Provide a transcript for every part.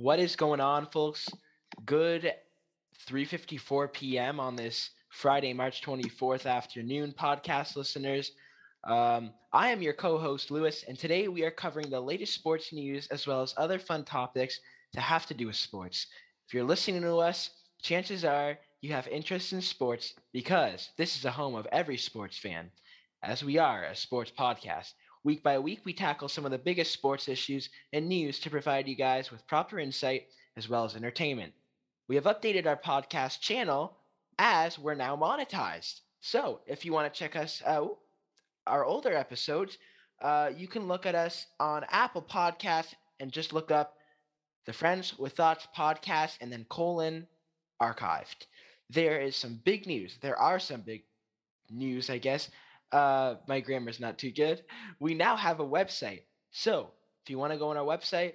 What is going on, folks? Good 3:54 p.m. on this Friday, March 24th afternoon, podcast listeners. Um, I am your co-host Lewis, and today we are covering the latest sports news as well as other fun topics that have to do with sports. If you're listening to us, chances are you have interest in sports because this is a home of every sports fan, as we are a sports podcast. Week by week, we tackle some of the biggest sports issues and news to provide you guys with proper insight as well as entertainment. We have updated our podcast channel as we're now monetized. So if you want to check us out, our older episodes, uh, you can look at us on Apple Podcasts and just look up the Friends with Thoughts podcast and then colon archived. There is some big news. There are some big news, I guess. Uh, my grammar's not too good. We now have a website. So if you want to go on our website,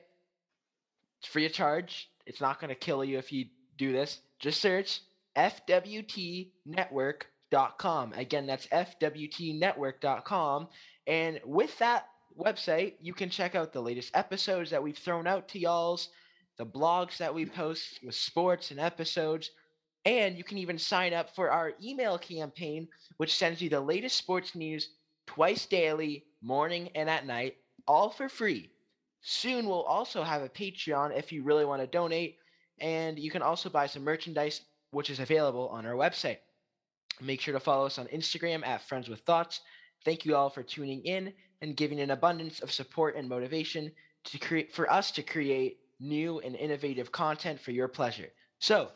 it's free of charge. It's not going to kill you if you do this. Just search fwtnetwork.com. Again, that's fwtnetwork.com. And with that website, you can check out the latest episodes that we've thrown out to y'all's, the blogs that we post with sports and episodes, and you can even sign up for our email campaign, which sends you the latest sports news twice daily, morning and at night, all for free. Soon we'll also have a Patreon if you really want to donate, and you can also buy some merchandise, which is available on our website. Make sure to follow us on Instagram at Friends with Thoughts. Thank you all for tuning in and giving an abundance of support and motivation to create for us to create new and innovative content for your pleasure. So,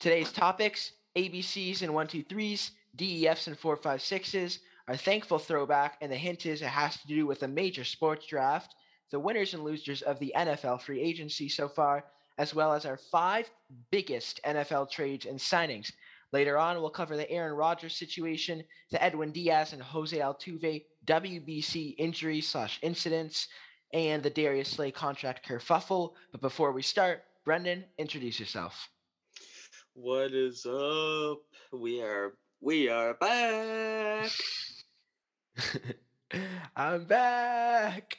today's topics: ABCs and one two threes, DEFs and four five sixes, our thankful throwback, and the hint is it has to do with a major sports draft, the winners and losers of the NFL free agency so far, as well as our five biggest NFL trades and signings. Later on, we'll cover the Aaron Rodgers situation, the Edwin Diaz and Jose Altuve WBC injury slash incidents, and the Darius Slay contract kerfuffle. But before we start, Brendan, introduce yourself. What is up? We are we are back. I'm back.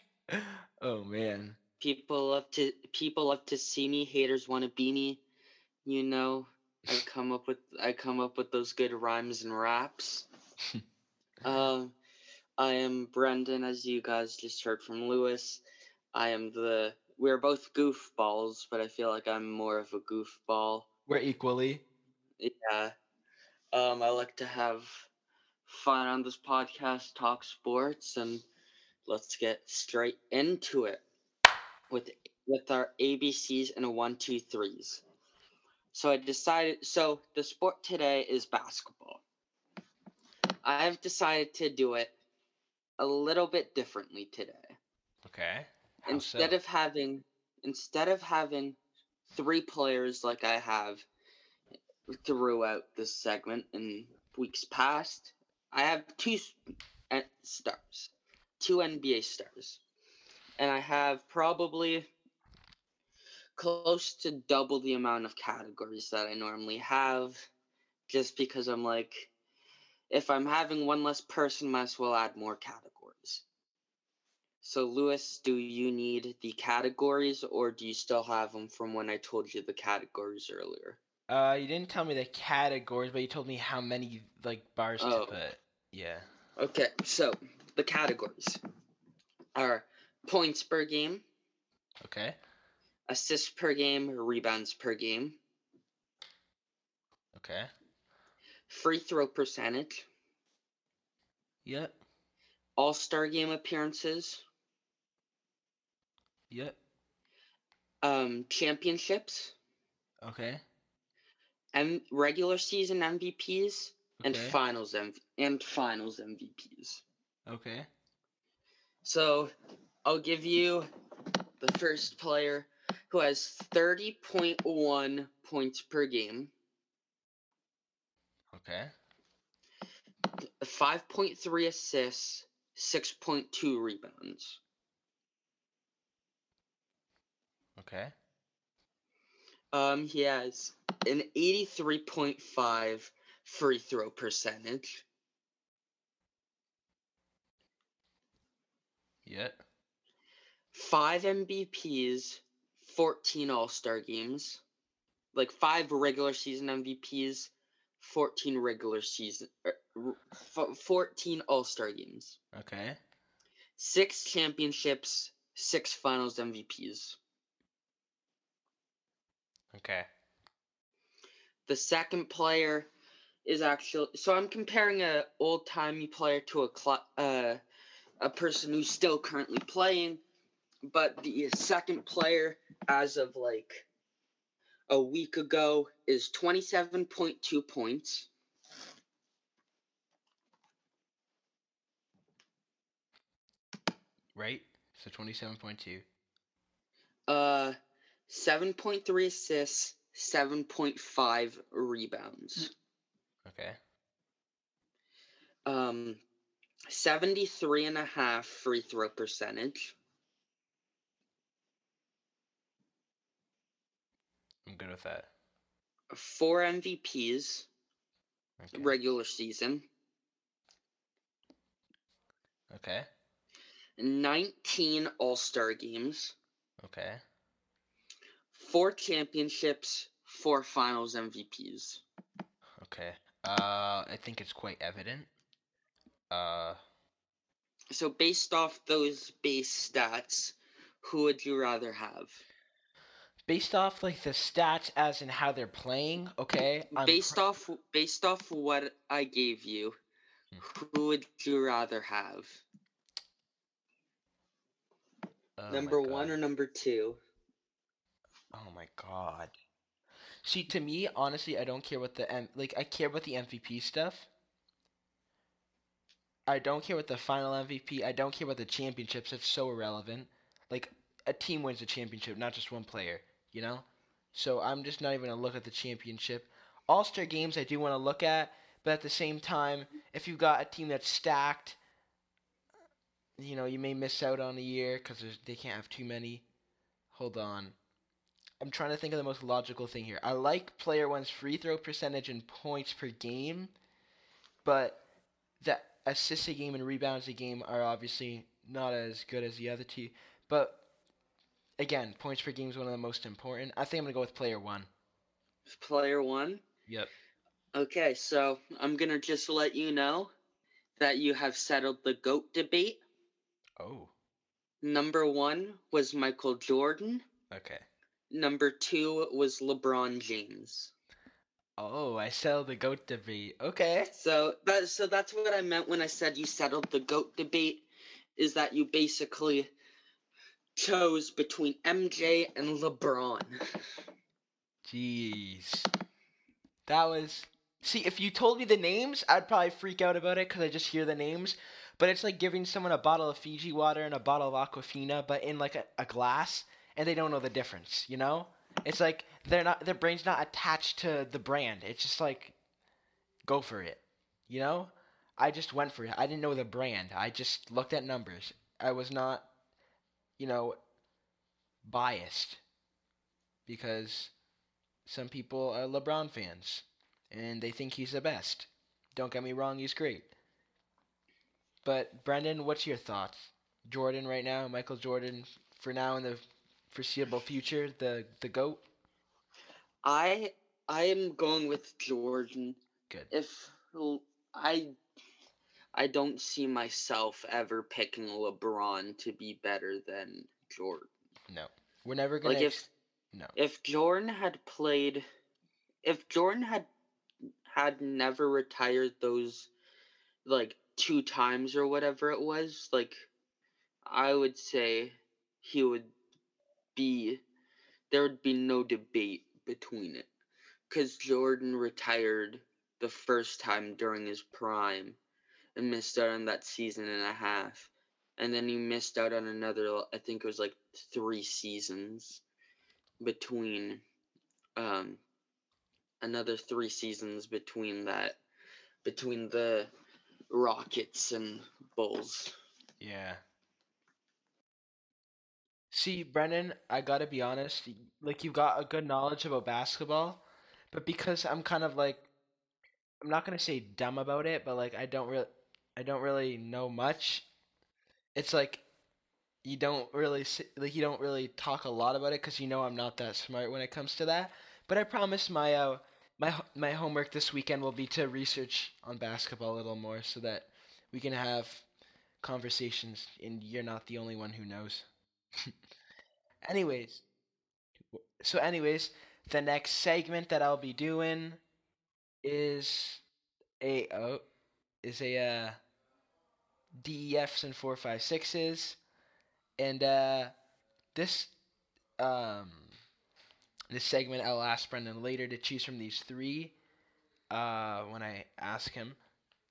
Oh man. People love to people love to see me. Haters want to be me. You know, I come up with I come up with those good rhymes and raps. um, I am Brendan, as you guys just heard from Lewis. I am the we're both goofballs, but I feel like I'm more of a goofball. We're equally. Yeah. Um, I like to have fun on this podcast, talk sports, and let's get straight into it with with our ABCs and a one, two, threes. So I decided. So the sport today is basketball. I've decided to do it a little bit differently today. Okay. How instead so? of having instead of having three players like I have throughout this segment in weeks past, I have two uh, stars, two NBA stars, and I have probably close to double the amount of categories that I normally have, just because I'm like, if I'm having one less person, might as well add more categories. So, Lewis, do you need the categories, or do you still have them from when I told you the categories earlier? Uh, you didn't tell me the categories, but you told me how many like bars Oh. to put. Yeah. Okay, so the categories are points per game, Okay. assists per game, rebounds per game, Okay. free throw percentage, Yep. all star game appearances, Yep. um, championships, Okay. and regular season MVPs, and finals MV- and finals MVPs. Okay. So I'll give you the first player who has 30.1 points per game, Okay. 5.3 assists, 6.2 rebounds. Okay. Um, he has an 83.5 free throw percentage, Yep. five MVPs, 14 All Star games, like five regular season MVPs, 14 regular season, er, 14 All Star games, Okay. six championships, six Finals MVPs. Okay. The second player is actually so I'm comparing a old timey player to a cl- uh, a person who's still currently playing, but the second player as of like a week ago is 27.2 points. Right. So twenty-seven point two. Uh 7.3 assists, 7.5 rebounds. Okay. Um 73 and a half free throw percentage. I'm good with that. Four MVPs Okay. regular season. Okay. 19 All-Star games, Okay. Four championships, four finals MVPs. Okay. Uh, I think it's quite evident. Uh, So based off those base stats, who would you rather have? based off like the stats as in how they're playing, okay. I'm based pro- off based off what I gave you, Hmm. who would you rather have? Oh number 1 or number 2? Oh my god. See, to me, honestly, I don't care what the M like. I care about the MVP stuff. I don't care what the final MVP. I don't care about the championships. It's so irrelevant. Like a team wins the championship, not just one player. You know. So I'm just not even gonna look at the championship. All Star games I do want to look at, but at the same time, if you've got a team that's stacked, you know, you may miss out on a year because they can't have too many. Hold on. I'm trying to think of the most logical thing here. I like player one's free throw percentage and points per game, but the assists a game and rebounds a game are obviously not as good as the other two. But again, points per game is one of the most important. I think I'm gonna go with player one. Player 1? Yep. Okay, so I'm going to just let you know that you have settled the GOAT debate. Oh. Number 1 was Michael Jordan. Okay. Number 2 was LeBron James. Oh, I settled the goat debate. Okay. So that so that's what I meant when I said you settled the GOAT debate is that you basically chose between MJ and LeBron. Jeez. That was. See, if you told me the names, I'd probably freak out about it because I just hear the names. But it's like giving someone a bottle of Fiji water and a bottle of Aquafina, but in like a, a glass, and they don't know the difference. You know? It's like they're not. Their brain's not attached to the brand. It's just like, go for it. You know? I just went for it. I didn't know the brand. I just looked at numbers. I was not, you know, biased because some people are LeBron fans and they think he's the best. Don't get me wrong, he's great. But Brendan, what's your thoughts? Jordan right now, Michael Jordan for now in the foreseeable future, the the goat. I I am going with Jordan. Good. If I I don't see myself ever picking LeBron to be better than Jordan. No, we're never gonna. Like ex- if no. if Jordan had played if Jordan had had never retired those like two times or whatever it was, like I would say he would there would be no debate between it cuz Jordan retired the first time during his prime and missed out on that season and a half and then he missed out on another I think it was like 3 seasons between um another three seasons between that between the Rockets and Bulls. Yeah. See, Brennan, I gotta be honest. Like, you've got a good knowledge about basketball, but because I'm kind of like, I'm not gonna say dumb about it, but like I don't really, I don't really know much. It's like, you don't really like you don't really talk a lot about it because you know I'm not that smart when it comes to that. But I promise my uh my my homework this weekend will be to research on basketball a little more so that we can have conversations and you're not the only one who knows. anyways, so anyways, the next segment that I'll be doing is a oh is a uh DEFs and four five sixes, and uh, this um, this segment I'll ask Brendan later to choose from these three uh, when I ask him.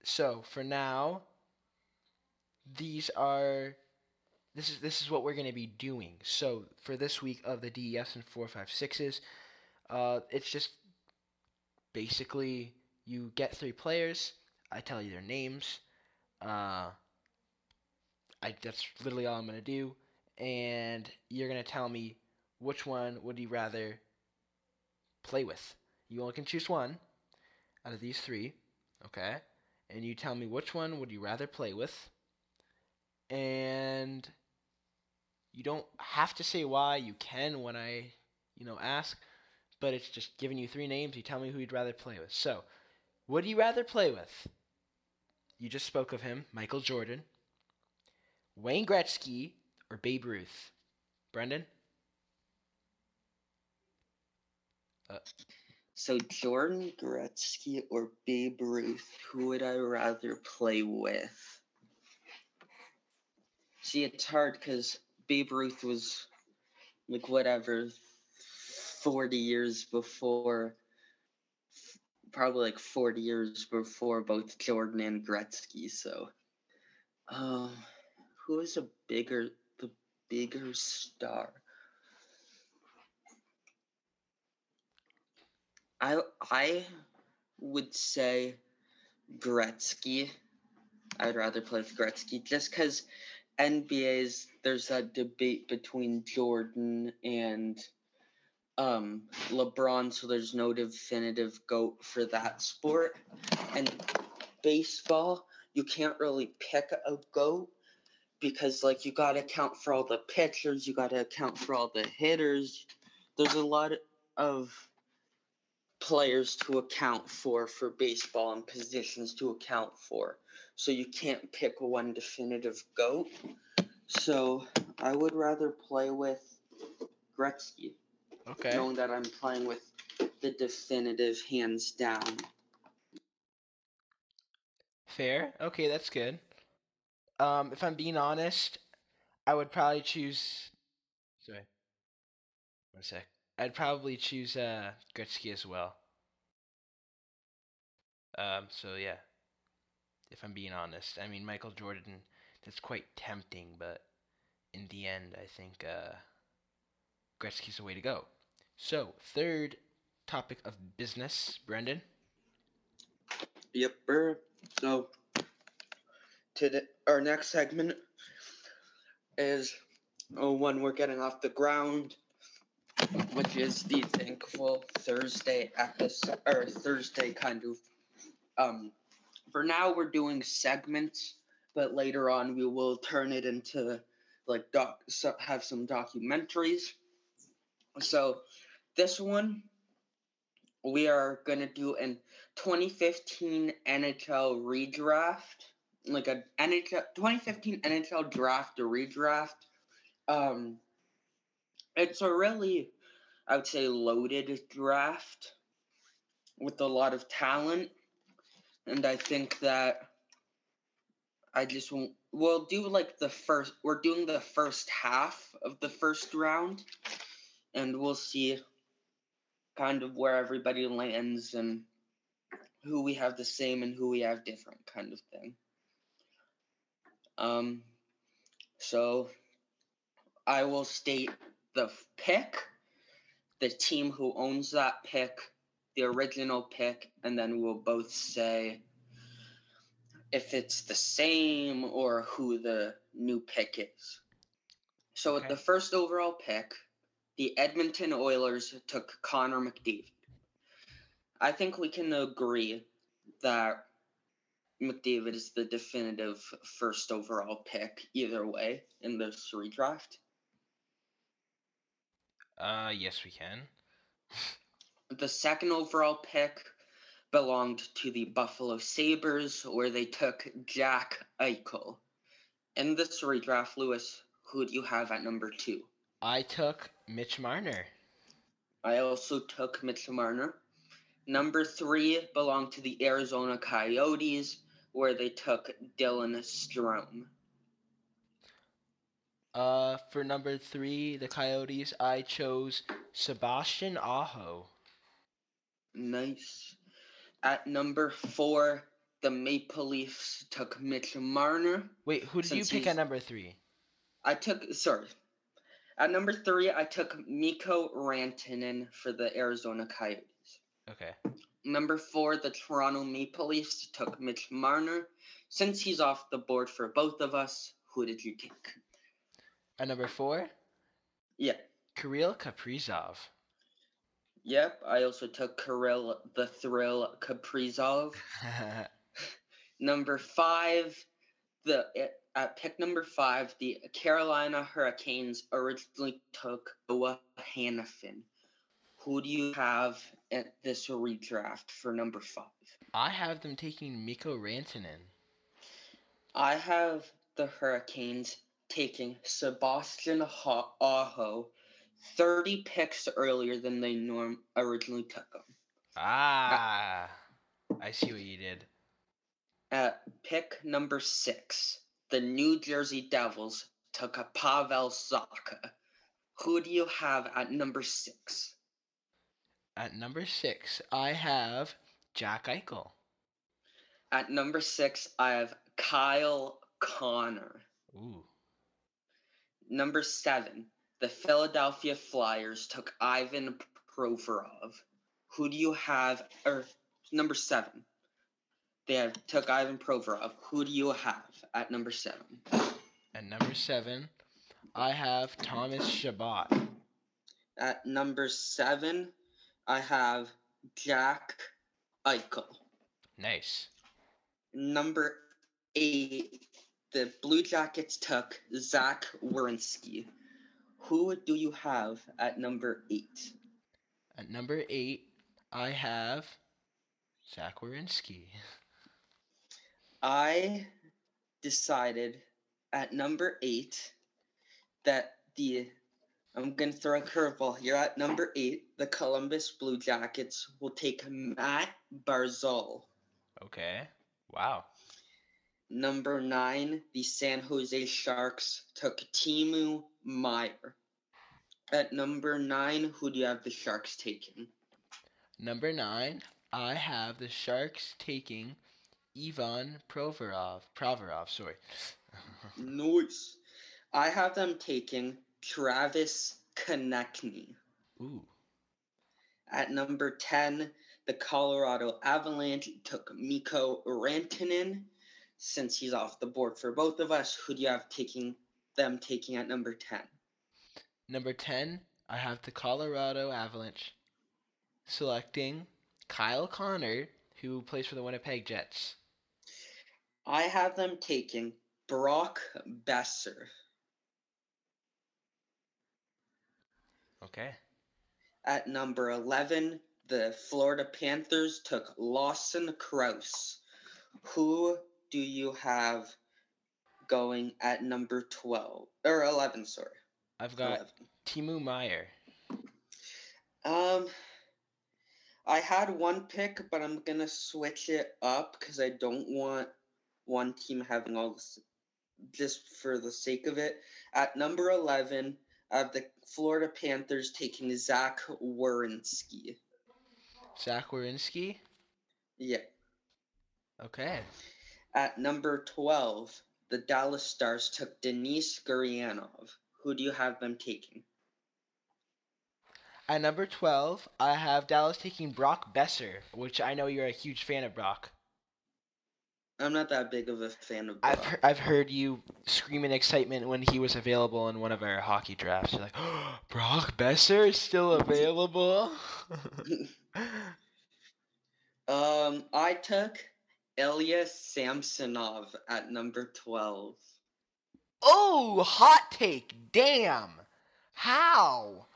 So for now, these are this is this is what we're going to be doing. So for this week of the DEFs and four five sixes, uh, it's just basically you get three players. I tell you their names. Uh, I that's literally all I'm gonna do, and you're gonna tell me which one would you rather play with. You only can choose one out of these three, okay? And you tell me which one would you rather play with, and you don't have to say why. You can when I, you know, ask, but it's just giving you three names. You tell me who you'd rather play with. So, would you rather play with? You just spoke of him, Michael Jordan. Wayne Gretzky or Babe Ruth? Brendan? Uh. So Jordan Gretzky or Babe Ruth, who would I rather play with? See, it's hard because Babe Ruth was like whatever, forty years before, probably like forty years before both Jordan and Gretzky. So, um, who is a bigger, the bigger star? I I would say Gretzky. I'd rather play with Gretzky just because NBA's there's that debate between Jordan and um, LeBron, so there's no definitive goat for that sport. And baseball, you can't really pick a goat because like you got to account for all the pitchers, you got to account for all the hitters. There's a lot of players to account for for baseball and positions to account for. So you can't pick one definitive goat. So I would rather play with Gretzky, Okay. knowing that I'm playing with the definitive hands down. Fair. Okay, that's good. Um, if I'm being honest, I would probably choose. Sorry. One sec. I'd probably choose uh, Gretzky as well. Um, so yeah. If I'm being honest, I mean Michael Jordan. That's quite tempting, but in the end, I think uh, Gretzky's the way to go. So third topic of business, Brendan. Yep. er, So today, our next segment is oh, when we're getting off the ground, which is the thankful Thursday episode or Thursday kind of. Um, for now, we're doing segments, but later on we will turn it into like doc so, have some documentaries. So this one we are gonna do an 2015 NHL redraft, like a NHL 2015 NHL draft redraft. Um, it's a really, I would say, loaded draft with a lot of talent, and I think that I just won't. We'll do like the first. We're doing the first half of the first round, and we'll see kind of where everybody lands and who we have the same and who we have different kind of thing. Um, so I will state the pick, the team who owns that pick, the original pick, and then we'll both say if it's the same or who the new pick is. So with the first overall pick, the Edmonton Oilers took Connor McDavid. I think we can agree that McDavid is the definitive first overall pick either way in this redraft? Uh, yes, we can. The second overall pick belonged to the Buffalo Sabres, where they took Jack Eichel. In this redraft, Lewis, who do you have at number two? I took Mitch Marner. I also took Mitch Marner. Number three belonged to the Arizona Coyotes, where they took Dylan Strome. Uh, for number three, the Coyotes, I chose Sebastian Aho. Nice. At number four, the Maple Leafs took Mitch Marner. Wait, who did you pick at number three? I took sorry. At number three, I took Mikko Rantanen for the Arizona Coyotes. Okay. Number four, the Toronto Maple Leafs took Mitch Marner. Since he's off the board for both of us, who did you take? At number four, Yeah. Kirill Kaprizov. Yep. I also took Kirill the Thrill Kaprizov. Number five, the eh, at pick number five, the Carolina Hurricanes originally took Noah Hanifin. Who do you have at this redraft for number five? I have them taking Mikko Rantanen. I have the Hurricanes taking Sebastian Ho- Aho 30 picks earlier than they norm originally took him. Ah, I see what you did. At pick number six, the New Jersey Devils took a Pavel Zacha. Who do you have at number six? At number six, I have Jack Eichel. At number six, I have Kyle Connor. Ooh. Number seven, the Philadelphia Flyers took Ivan Provorov. Who do you have? Or number seven, they have took Ivan Provorov. Who do you have at number seven? At number seven, I have Thomas Chabot. At number seven, I have Jack Eichel. Nice. Number eight, the Blue Jackets took Zach Werenski. Who do you have at number eight? At number eight, I have Zach Werenski. I decided at number eight that the I'm gonna throw a curveball here. At number eight, the Columbus Blue Jackets will take Mat Barzal. Okay. Wow. Number nine, the San Jose Sharks took Timo Meier. At number nine, who do you have the Sharks taking? Number nine, I have the Sharks taking Ivan Provorov. Provorov, sorry. Nice. I have them taking Travis Konecny. Ooh. At number 10, the Colorado Avalanche took Mikko Rantanen. Since he's off the board for both of us, who do you have taking them taking at number 10? Number 10, I have the Colorado Avalanche selecting Kyle Connor, who plays for the Winnipeg Jets. I have them taking Brock Boeser. Okay. At number 11, the Florida Panthers took Lawson Crouse. Who do you have going at number 12? Or 11, sorry. I've got 11. Timo Meier. Um, I had one pick, but I'm gonna switch it up because I don't want one team having all this just for the sake of it. At number 11, I have the Florida Panthers taking Zach Werenski. Zach Werenski. Yeah. Okay. At number 12, the Dallas Stars took Denis Gurianov. Who do you have them taking? At number 12, I have Dallas taking Brock Boeser, which I know you're a huge fan of Brock. I'm not that big of a fan of I've, Brock. he- I've heard you scream in excitement when he was available in one of our hockey drafts. You're like, oh, Brock Boeser is still available? Um, I took Ilya Samsonov at number 12. Oh, hot take. Damn. How?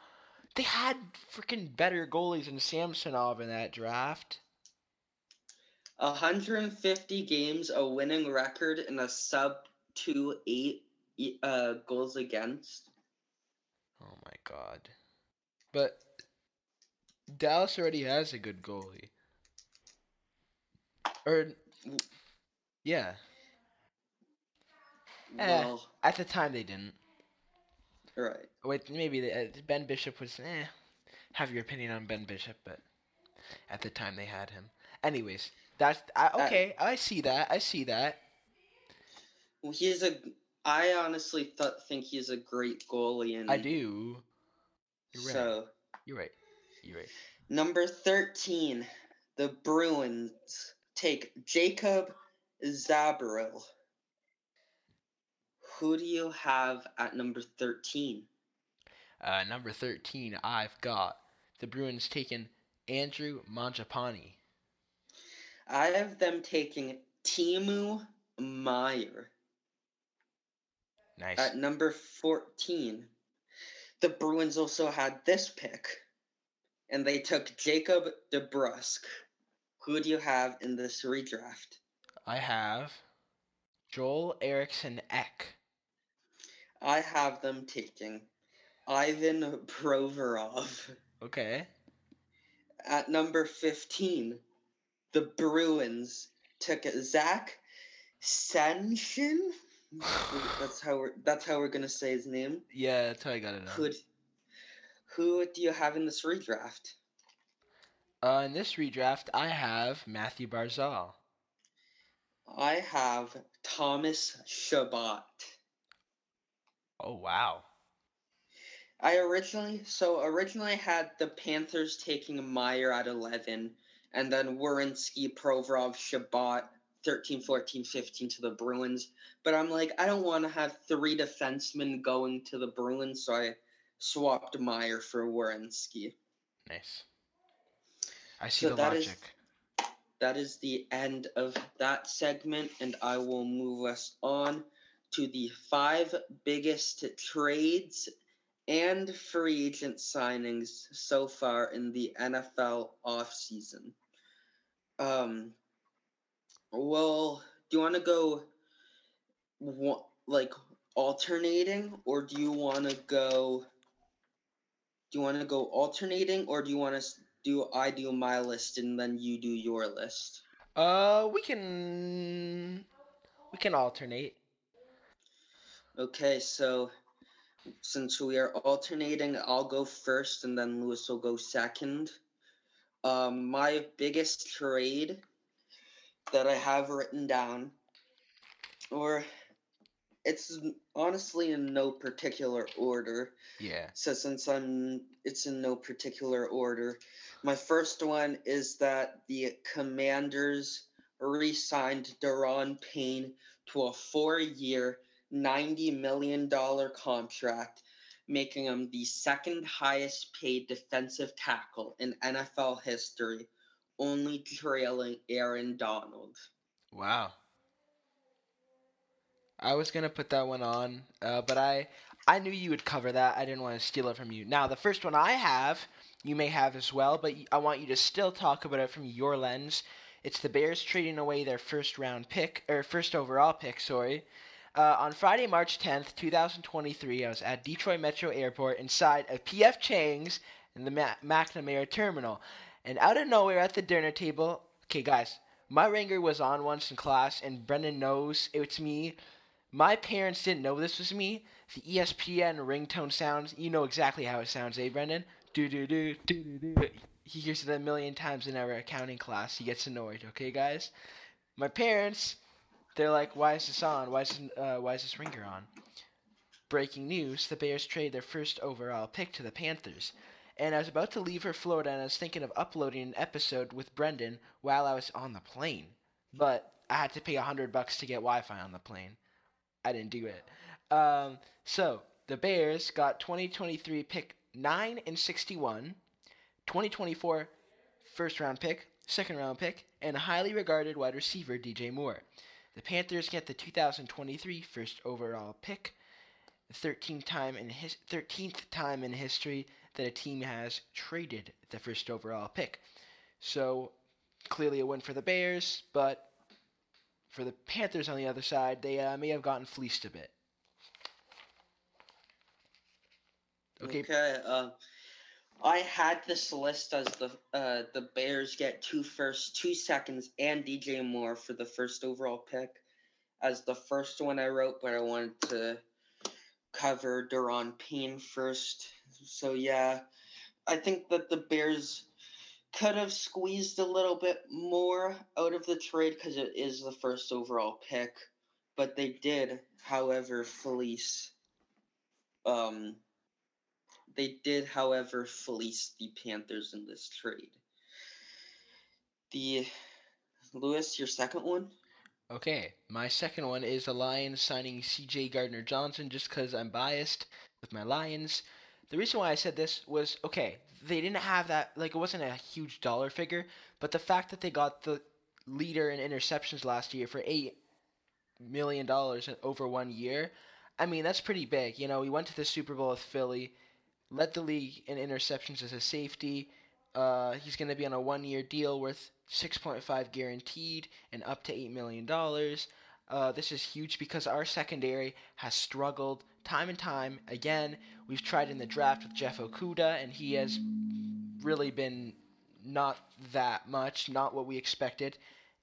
They had freaking better goalies than Samsonov in that draft. 150 games, a winning record, and a sub 2 8 uh, goals against. Oh my god. But Dallas already has a good goalie. Or yeah, Eh. Well, at the time they didn't. right. Wait, maybe they, uh, Ben Bishop was eh. Have your opinion on Ben Bishop, but at the time they had him. Anyways, that's I, okay. I see that. I see that. Well, he's a. I honestly th- think he's a great goalie, and I do. You're right. So You're right. You're right. number thirteen, the Bruins take Jacob Zboril. Who do you have at number thirteen? Uh, number 13, I've got the Bruins taking Andrew Mangiapane. I have them taking Timo Meier. Nice. At number 14, the Bruins also had this pick, and they took Jacob DeBrusk. Who do you have in this redraft? I have Joel Eriksson Ek. I have them taking Ivan Provorov. Okay. At number 15, the Bruins took Zach Senshin. That's how we're that's how we're gonna say his name. Yeah, that's how I got it. Who, who do you have in this redraft? Uh, in this redraft, I have Mathew Barzal. I have Thomas Chabot. Oh wow. I originally so originally I had the Panthers taking Meier at 11 and then Werenski, Provorov, Chabot 13, 14, 15 to the Bruins. But I'm like, I don't want to have three defensemen going to the Bruins, so I swapped Meier for Werenski. Nice. I see So the that is- logic. that is the end of that segment, and I will move us on to the five biggest trades and free agent signings so far in the NFL offseason. Um, well, do you want to go like alternating, or do you want to go? Do you want to go alternating, or do you want to do I do my list and then you do your list? Uh, we can we can alternate. Okay, so since we are alternating, I'll go first and then Lewis will go second. Um, my biggest trade that I have written down, or it's honestly in no particular order. Yeah. So since I'm, it's in no particular order. My first one is that the Commanders re-signed Daron Payne to a four-year, ninety million dollar contract, making him the second highest-paid defensive tackle in NFL history, only trailing Aaron Donald. Wow. I was gonna put that one on, uh, but I I knew you would cover that. I didn't want to steal it from you. Now the first one I have, you may have as well, but I want you to still talk about it from your lens. It's the Bears trading away their first round pick or first overall pick. Sorry. Uh, on Friday, March 10th, 2023, I was at Detroit Metro Airport inside of PF Chang's in the Ma- McNamara terminal. And out of nowhere at the dinner table, okay, guys, my ringer was on once in class, and Brendan knows it's me. My parents didn't know this was me. The ESPN ringtone sounds, you know exactly how it sounds, eh, Brendan? Do do do do do do. He hears it a million times in our accounting class. He gets annoyed. Okay, guys. My parents, they're like, "Why is this on? Why is uh, why is this ringer on?" Breaking news: The Bears trade their first overall pick to the Panthers. And I was about to leave for Florida, and I was thinking of uploading an episode with Brendan while I was on the plane. But I had to pay a hundred bucks to get Wi-Fi on the plane. I didn't do it. Um, so the Bears got 2023 pick nine and 61, 2024 first round pick, second round pick, and highly regarded wide receiver DJ Moore. The Panthers get the 2023 first overall pick, the 13th time in his 13th time in history that a team has traded the first overall pick. So clearly a win for the Bears, but for the Panthers on the other side, they uh, may have gotten fleeced a bit. Okay. Okay. Uh, I had this list as the uh, the Bears get two first, two seconds, and DJ Moore for the first overall pick as the first one I wrote, but I wanted to cover Daron Payne first. So yeah, I think that the Bears could have squeezed a little bit more out of the trade because it is the first overall pick, but they did, however, fleece. Um, they did, however, fleece the Panthers in this trade. The Lewis, your second one. Okay, my second one is the Lions signing C.J. Gardner Johnson just because I'm biased with my Lions. The reason why I said this was okay, they didn't have that, like, it wasn't a huge dollar figure, but the fact that they got the leader in interceptions last year for $8 million over one year, I mean, that's pretty big. You know, he went to the Super Bowl with Philly, led the league in interceptions as a safety. Uh, he's going to be on a one year deal worth 6.5 guaranteed and up to $8 million. Uh, this is huge because our secondary has struggled time and time again. We've tried in the draft with Jeff Okudah, and he has really been not that much, not what we expected.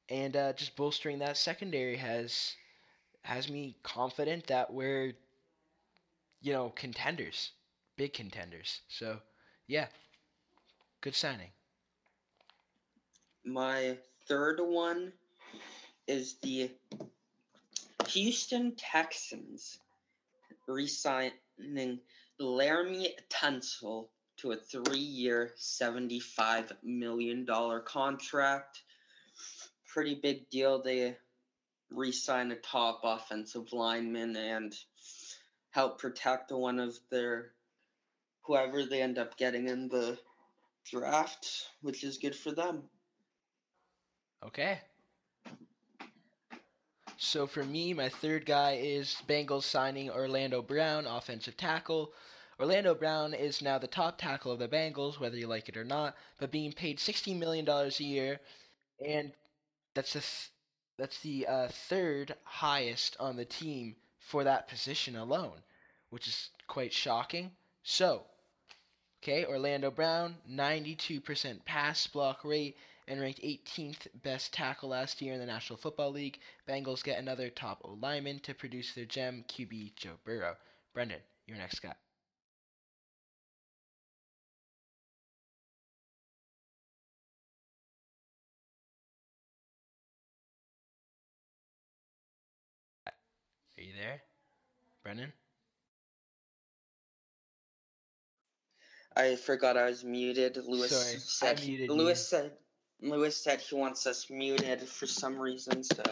And uh, just bolstering that secondary has has me confident that we're, you know, contenders, big contenders. So, yeah, good signing. My third one is the Houston Texans re-signing Laremy Tunsil to a three-year, $75 million contract. Pretty big deal. They re-sign a top offensive lineman and help protect one of their whoever they end up getting in the draft, which is good for them. Okay. So for me, my third guy is Bengals signing Orlando Brown, offensive tackle. Orlando Brown is now the top tackle of the Bengals, whether you like it or not, but being paid $16 million a year, and that's the th- that's the uh, third highest on the team for that position alone, which is quite shocking. So, okay, Orlando Brown, 92% pass block rate, and ranked 18th best tackle last year in the National Football League. Bengals get another top O lineman to produce their gem QB Joe Burrow. Brendan, your next guy. Are you there, Brendan? I forgot I was muted. Lewis Sorry, said. I muted Lewis you. said Lewis said he wants us muted for some reason, so.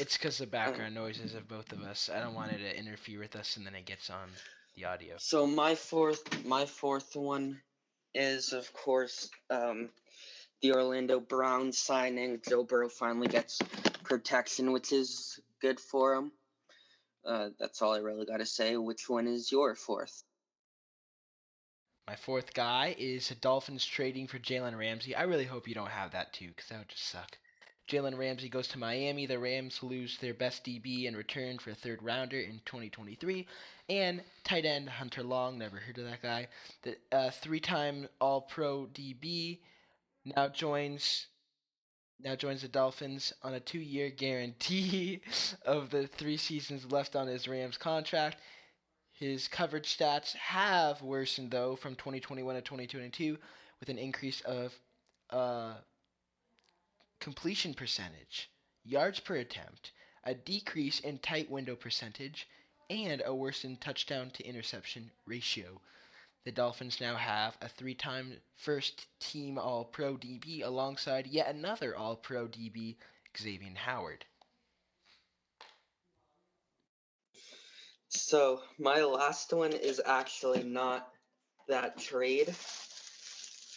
It's because the background um, noises of both of us. I don't want it to interfere with us, and then it gets on the audio. So my fourth, my fourth one, is of course um, the Orlando Brown signing. Joe Burrow finally gets protection, which is good for him. Uh, that's all I really got to say. Which one is your fourth? My fourth guy is Dolphins trading for Jalen Ramsey. I really hope you don't have that too, because that would just suck. Jalen Ramsey goes to Miami. The Rams lose their best DB in return for a third rounder in 2023. And tight end Hunter Long, never heard of that guy. The uh, three-time All-Pro DB now joins now joins the Dolphins on a two-year guarantee of the three seasons left on his Rams contract. His coverage stats have worsened though from 2021 to 2022 with an increase of uh, completion percentage, yards per attempt, a decrease in tight window percentage, and a worsened touchdown to interception ratio. The Dolphins now have a three time first team All Pro DB alongside yet another All Pro DB, Xavier Howard. So my last one is actually not that trade.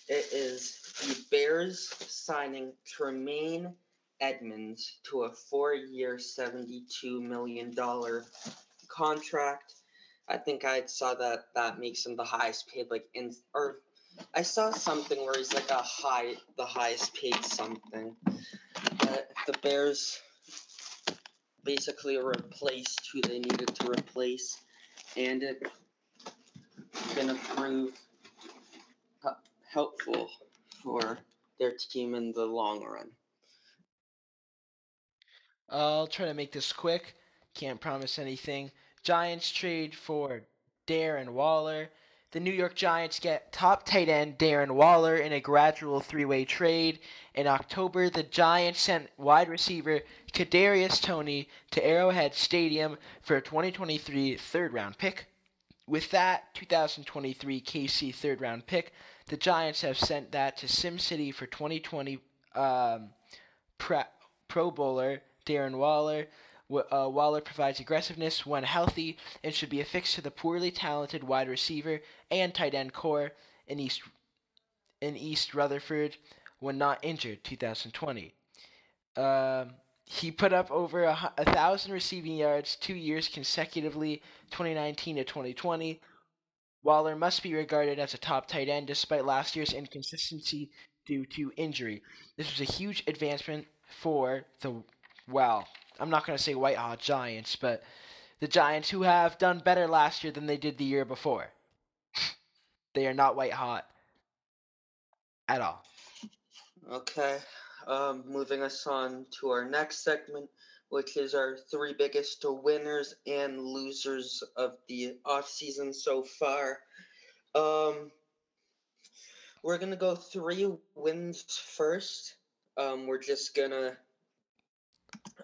It is the Bears signing Tremaine Edmunds to a four-year, seventy-two million dollar contract. I think I saw that that makes him the highest paid, like in or I saw something where he's like a high, the highest paid something. But the Bears basically replaced who they needed to replace, and it gonna prove helpful for their team in the long run. I'll try to make this quick. Can't promise anything. Giants trade for Darren Waller. The New York Giants get top tight end Darren Waller in a gradual three-way trade. In October, the Giants sent wide receiver Kadarius Toney to Arrowhead Stadium for a 2023 third-round pick. With that 2023 KC third-round pick, the Giants have sent that to Sin City for 2020 um, Pro Bowler Darren Waller. Uh, Waller provides aggressiveness when healthy and should be affixed to the poorly talented wide receiver and tight end corps in East in East Rutherford when not injured 2020. Um, he put up over a, a, thousand receiving yards two years consecutively, 2019 to 2020. Waller must be regarded as a top tight end despite last year's inconsistency due to injury. This was a huge advancement for the, well, I'm not going to say white hot Giants, but the Giants who have done better last year than they did the year before. they are not white hot at all. Okay. Um, moving us on to our next segment, which is our three biggest winners and losers of the off season so far. Um, we're gonna go three wins first. Um, we're just gonna.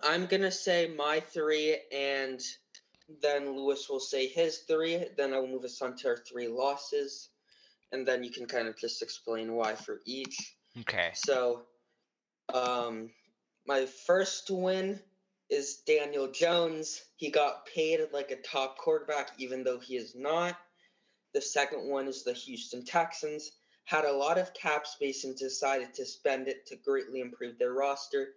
I'm gonna say my three, and then Lewis will say his three. Then I'll move us on to our three losses, and then you can kind of just explain why for each. Okay. So, um, my first win is Daniel Jones. He got paid like a top quarterback, even though he is not. The second one is the Houston Texans. Had a lot of cap space and decided to spend it to greatly improve their roster.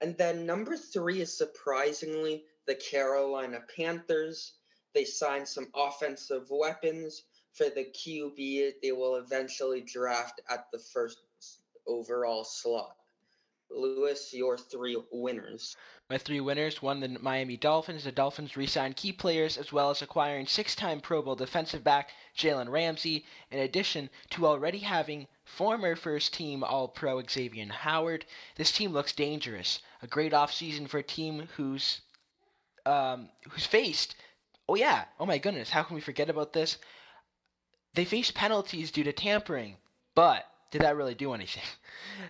And then number three is surprisingly the Carolina Panthers. They signed some offensive weapons for the QB they will eventually draft at the first overall slot. Lewis, your three winners. My three winners won the Miami Dolphins. The Dolphins re signed key players as well as acquiring six time Pro Bowl defensive back Jalen Ramsey, in addition to already having former first team All Pro Xavier Howard. This team looks dangerous. A great offseason for a team who's um, who's faced oh yeah, oh my goodness, how can we forget about this? They faced penalties due to tampering, but did that really do anything?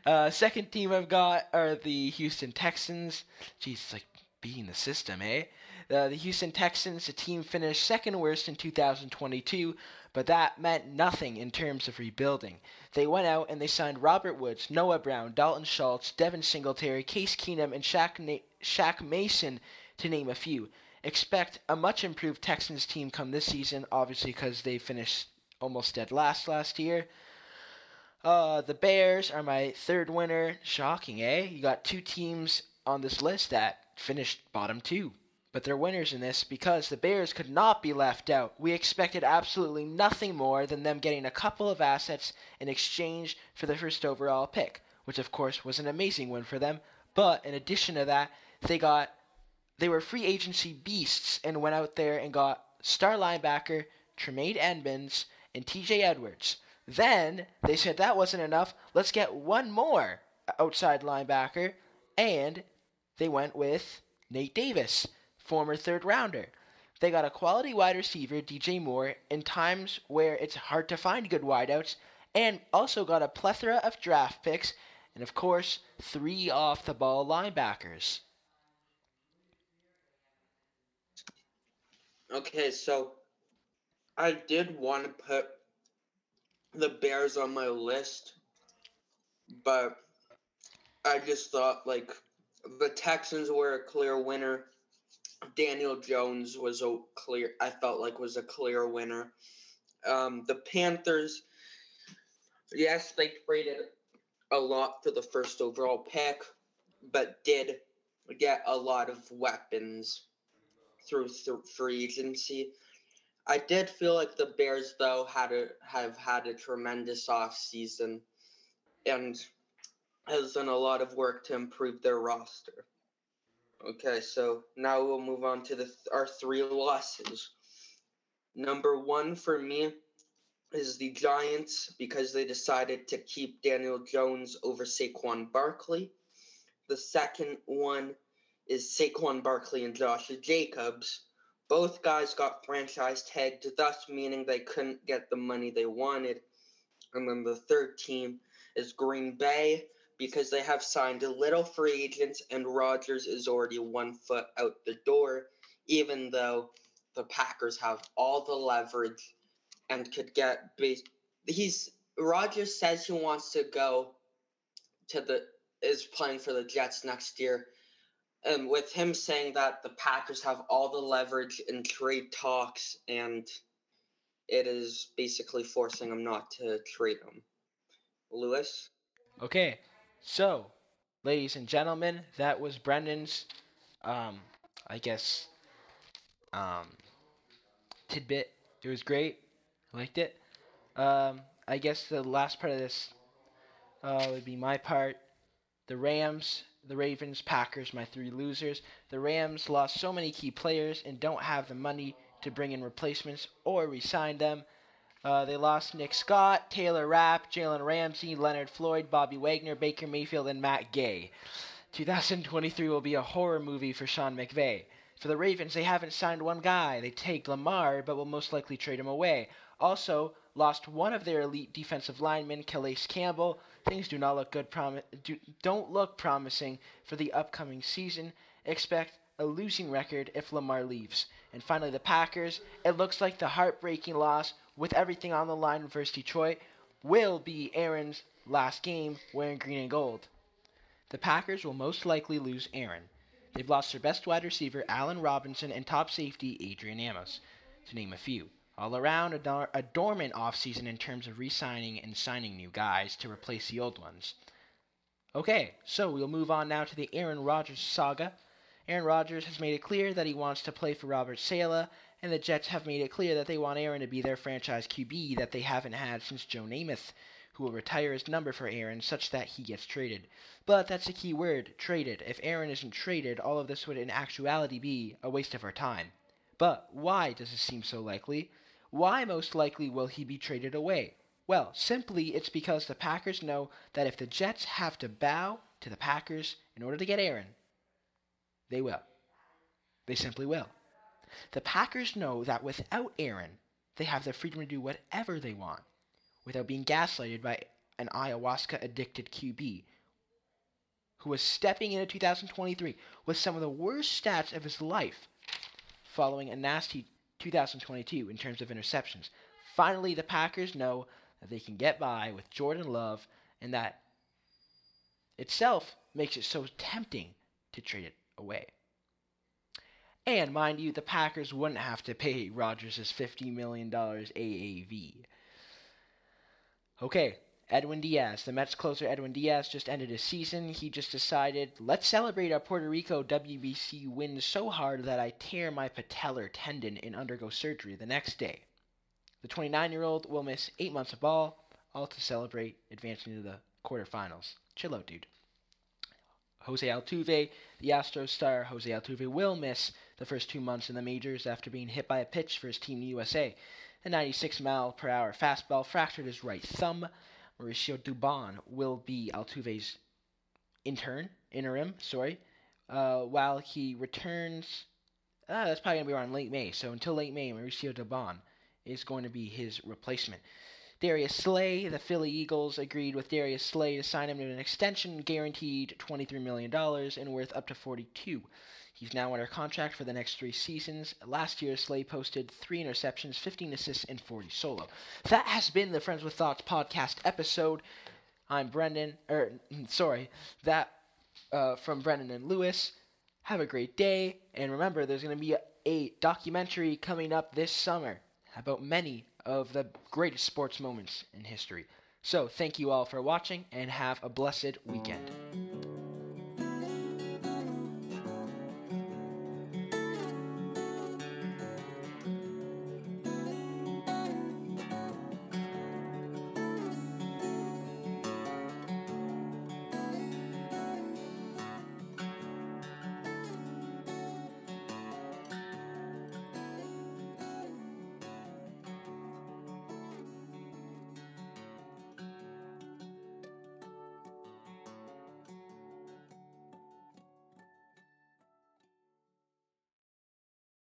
Uh, second team I've got are the Houston Texans. Jeez, it's like beating the system, eh? Uh, the Houston Texans, the team finished second worst in 2022, but that meant nothing in terms of rebuilding. They went out and they signed Robert Woods, Noah Brown, Dalton Schultz, Devin Singletary, Case Keenum, and Shaq, Na- Shaq Mason, to name a few. Expect a much improved Texans team come this season, obviously because they finished almost dead last last year. Uh, the Bears are my third winner. Shocking, eh? You got two teams on this list that finished bottom two. But they're winners in this because the Bears could not be left out. We expected absolutely nothing more than them getting a couple of assets in exchange for the first overall pick, which of course was an amazing win for them. But in addition to that, they got they were free agency beasts and went out there and got star linebacker Tremaine Edmunds and TJ Edwards. Then they said that wasn't enough. Let's get one more outside linebacker. And they went with Nate Davis, former third rounder. They got a quality wide receiver, DJ Moore, in times where it's hard to find good wideouts, and also got a plethora of draft picks, and of course, three off the ball linebackers. Okay, so I did want to put the Bears on my list, but I just thought like the Texans were a clear winner. Daniel Jones was a clear. I felt like was a clear winner. Um, the Panthers, yes, they traded a lot for the first overall pick, but did get a lot of weapons through th- free agency. I did feel like the Bears though had a have had a tremendous off season and has done a lot of work to improve their roster. Okay, so now we'll move on to the th- our three losses. Number one for me is the Giants because they decided to keep Daniel Jones over Saquon Barkley. The second one is Saquon Barkley and Josh Jacobs. Both guys got franchise tagged, thus meaning they couldn't get the money they wanted. And then the third team is Green Bay because they have signed a little free agents and Rodgers is already one foot out the door, even though the Packers have all the leverage and could get base. He's Rodgers says he wants to go to the is playing for the Jets next year. And with him saying that the Packers have all the leverage in trade talks and it is basically forcing him not to trade him. Lewis? Okay, so, ladies and gentlemen, that was Brendan's, um, I guess, um, tidbit. It was great. I liked it. Um, I guess the last part of this uh, would be my part. The Rams, the Ravens, Packers, my three losers. The Rams lost so many key players and don't have the money to bring in replacements or re-sign them. Uh, they lost Nick Scott, Taylor Rapp, Jalen Ramsey, Leonard Floyd, Bobby Wagner, Baker Mayfield, and Matt Gay. 2023 will be a horror movie for Sean McVay. For the Ravens, they haven't signed one guy. They take Lamar, but will most likely trade him away. Also, lost one of their elite defensive linemen, Calais Campbell. Things do not look good. Do, don't look promising for the upcoming season. Expect a losing record if Lamar leaves. And finally, the Packers. It looks like the heartbreaking loss, with everything on the line versus Detroit, will be Aaron's last game wearing green and gold. The Packers will most likely lose Aaron. They've lost their best wide receiver, Allen Robinson, and top safety, Adrian Amos, to name a few. All around, a, dor- a dormant offseason in terms of re signing and signing new guys to replace the old ones. Okay, so we'll move on now to the Aaron Rodgers saga. Aaron Rodgers has made it clear that he wants to play for Robert Saleh, and the Jets have made it clear that they want Aaron to be their franchise QB that they haven't had since Joe Namath, who will retire his number for Aaron such that he gets traded. But that's a key word, traded. If Aaron isn't traded, all of this would in actuality be a waste of our time. But why does this seem so likely? Why most likely will he be traded away? Well, simply it's because the Packers know that if the Jets have to bow to the Packers in order to get Aaron, they will. They simply will. The Packers know that without Aaron, they have the freedom to do whatever they want without being gaslighted by an ayahuasca addicted QB who was stepping into 2023 with some of the worst stats of his life following a nasty 2022 in terms of interceptions. Finally, the Packers know that they can get by with Jordan Love, and that itself makes it so tempting to trade it away. And mind you, the Packers wouldn't have to pay Rodgers his $50 million AAV. Okay, Edwin Diaz. The Mets closer Edwin Diaz just ended his season. He just decided, let's celebrate our Puerto Rico WBC win so hard that I tear my patellar tendon and undergo surgery the next day. The 29 year old will miss eight months of ball, all to celebrate advancing to the quarterfinals. Chill out, dude. Jose Altuve, the Astros star Jose Altuve, will miss the first two months in the majors after being hit by a pitch for his team USA. The 96 mile per hour fastball fractured his right thumb. Mauricio Dubon will be Altuve's intern, interim, sorry, uh, while he returns. Uh, that's probably going to be around late May. So until late May, Mauricio Dubon is going to be his replacement. Darius Slay, the Philly Eagles agreed with Darius Slay to sign him to an extension guaranteed $23 million and worth up to 42. He's now under contract for the next three seasons. Last year, Slay posted three interceptions, 15 assists, and 40 solo. That has been the Friends with Thoughts podcast episode. I'm Brendan, or sorry, that uh, from Brendan and Lewis. Have a great day, and remember, there's going to be a, a documentary coming up this summer about many of the greatest sports moments in history. So, thank you all for watching and have a blessed weekend.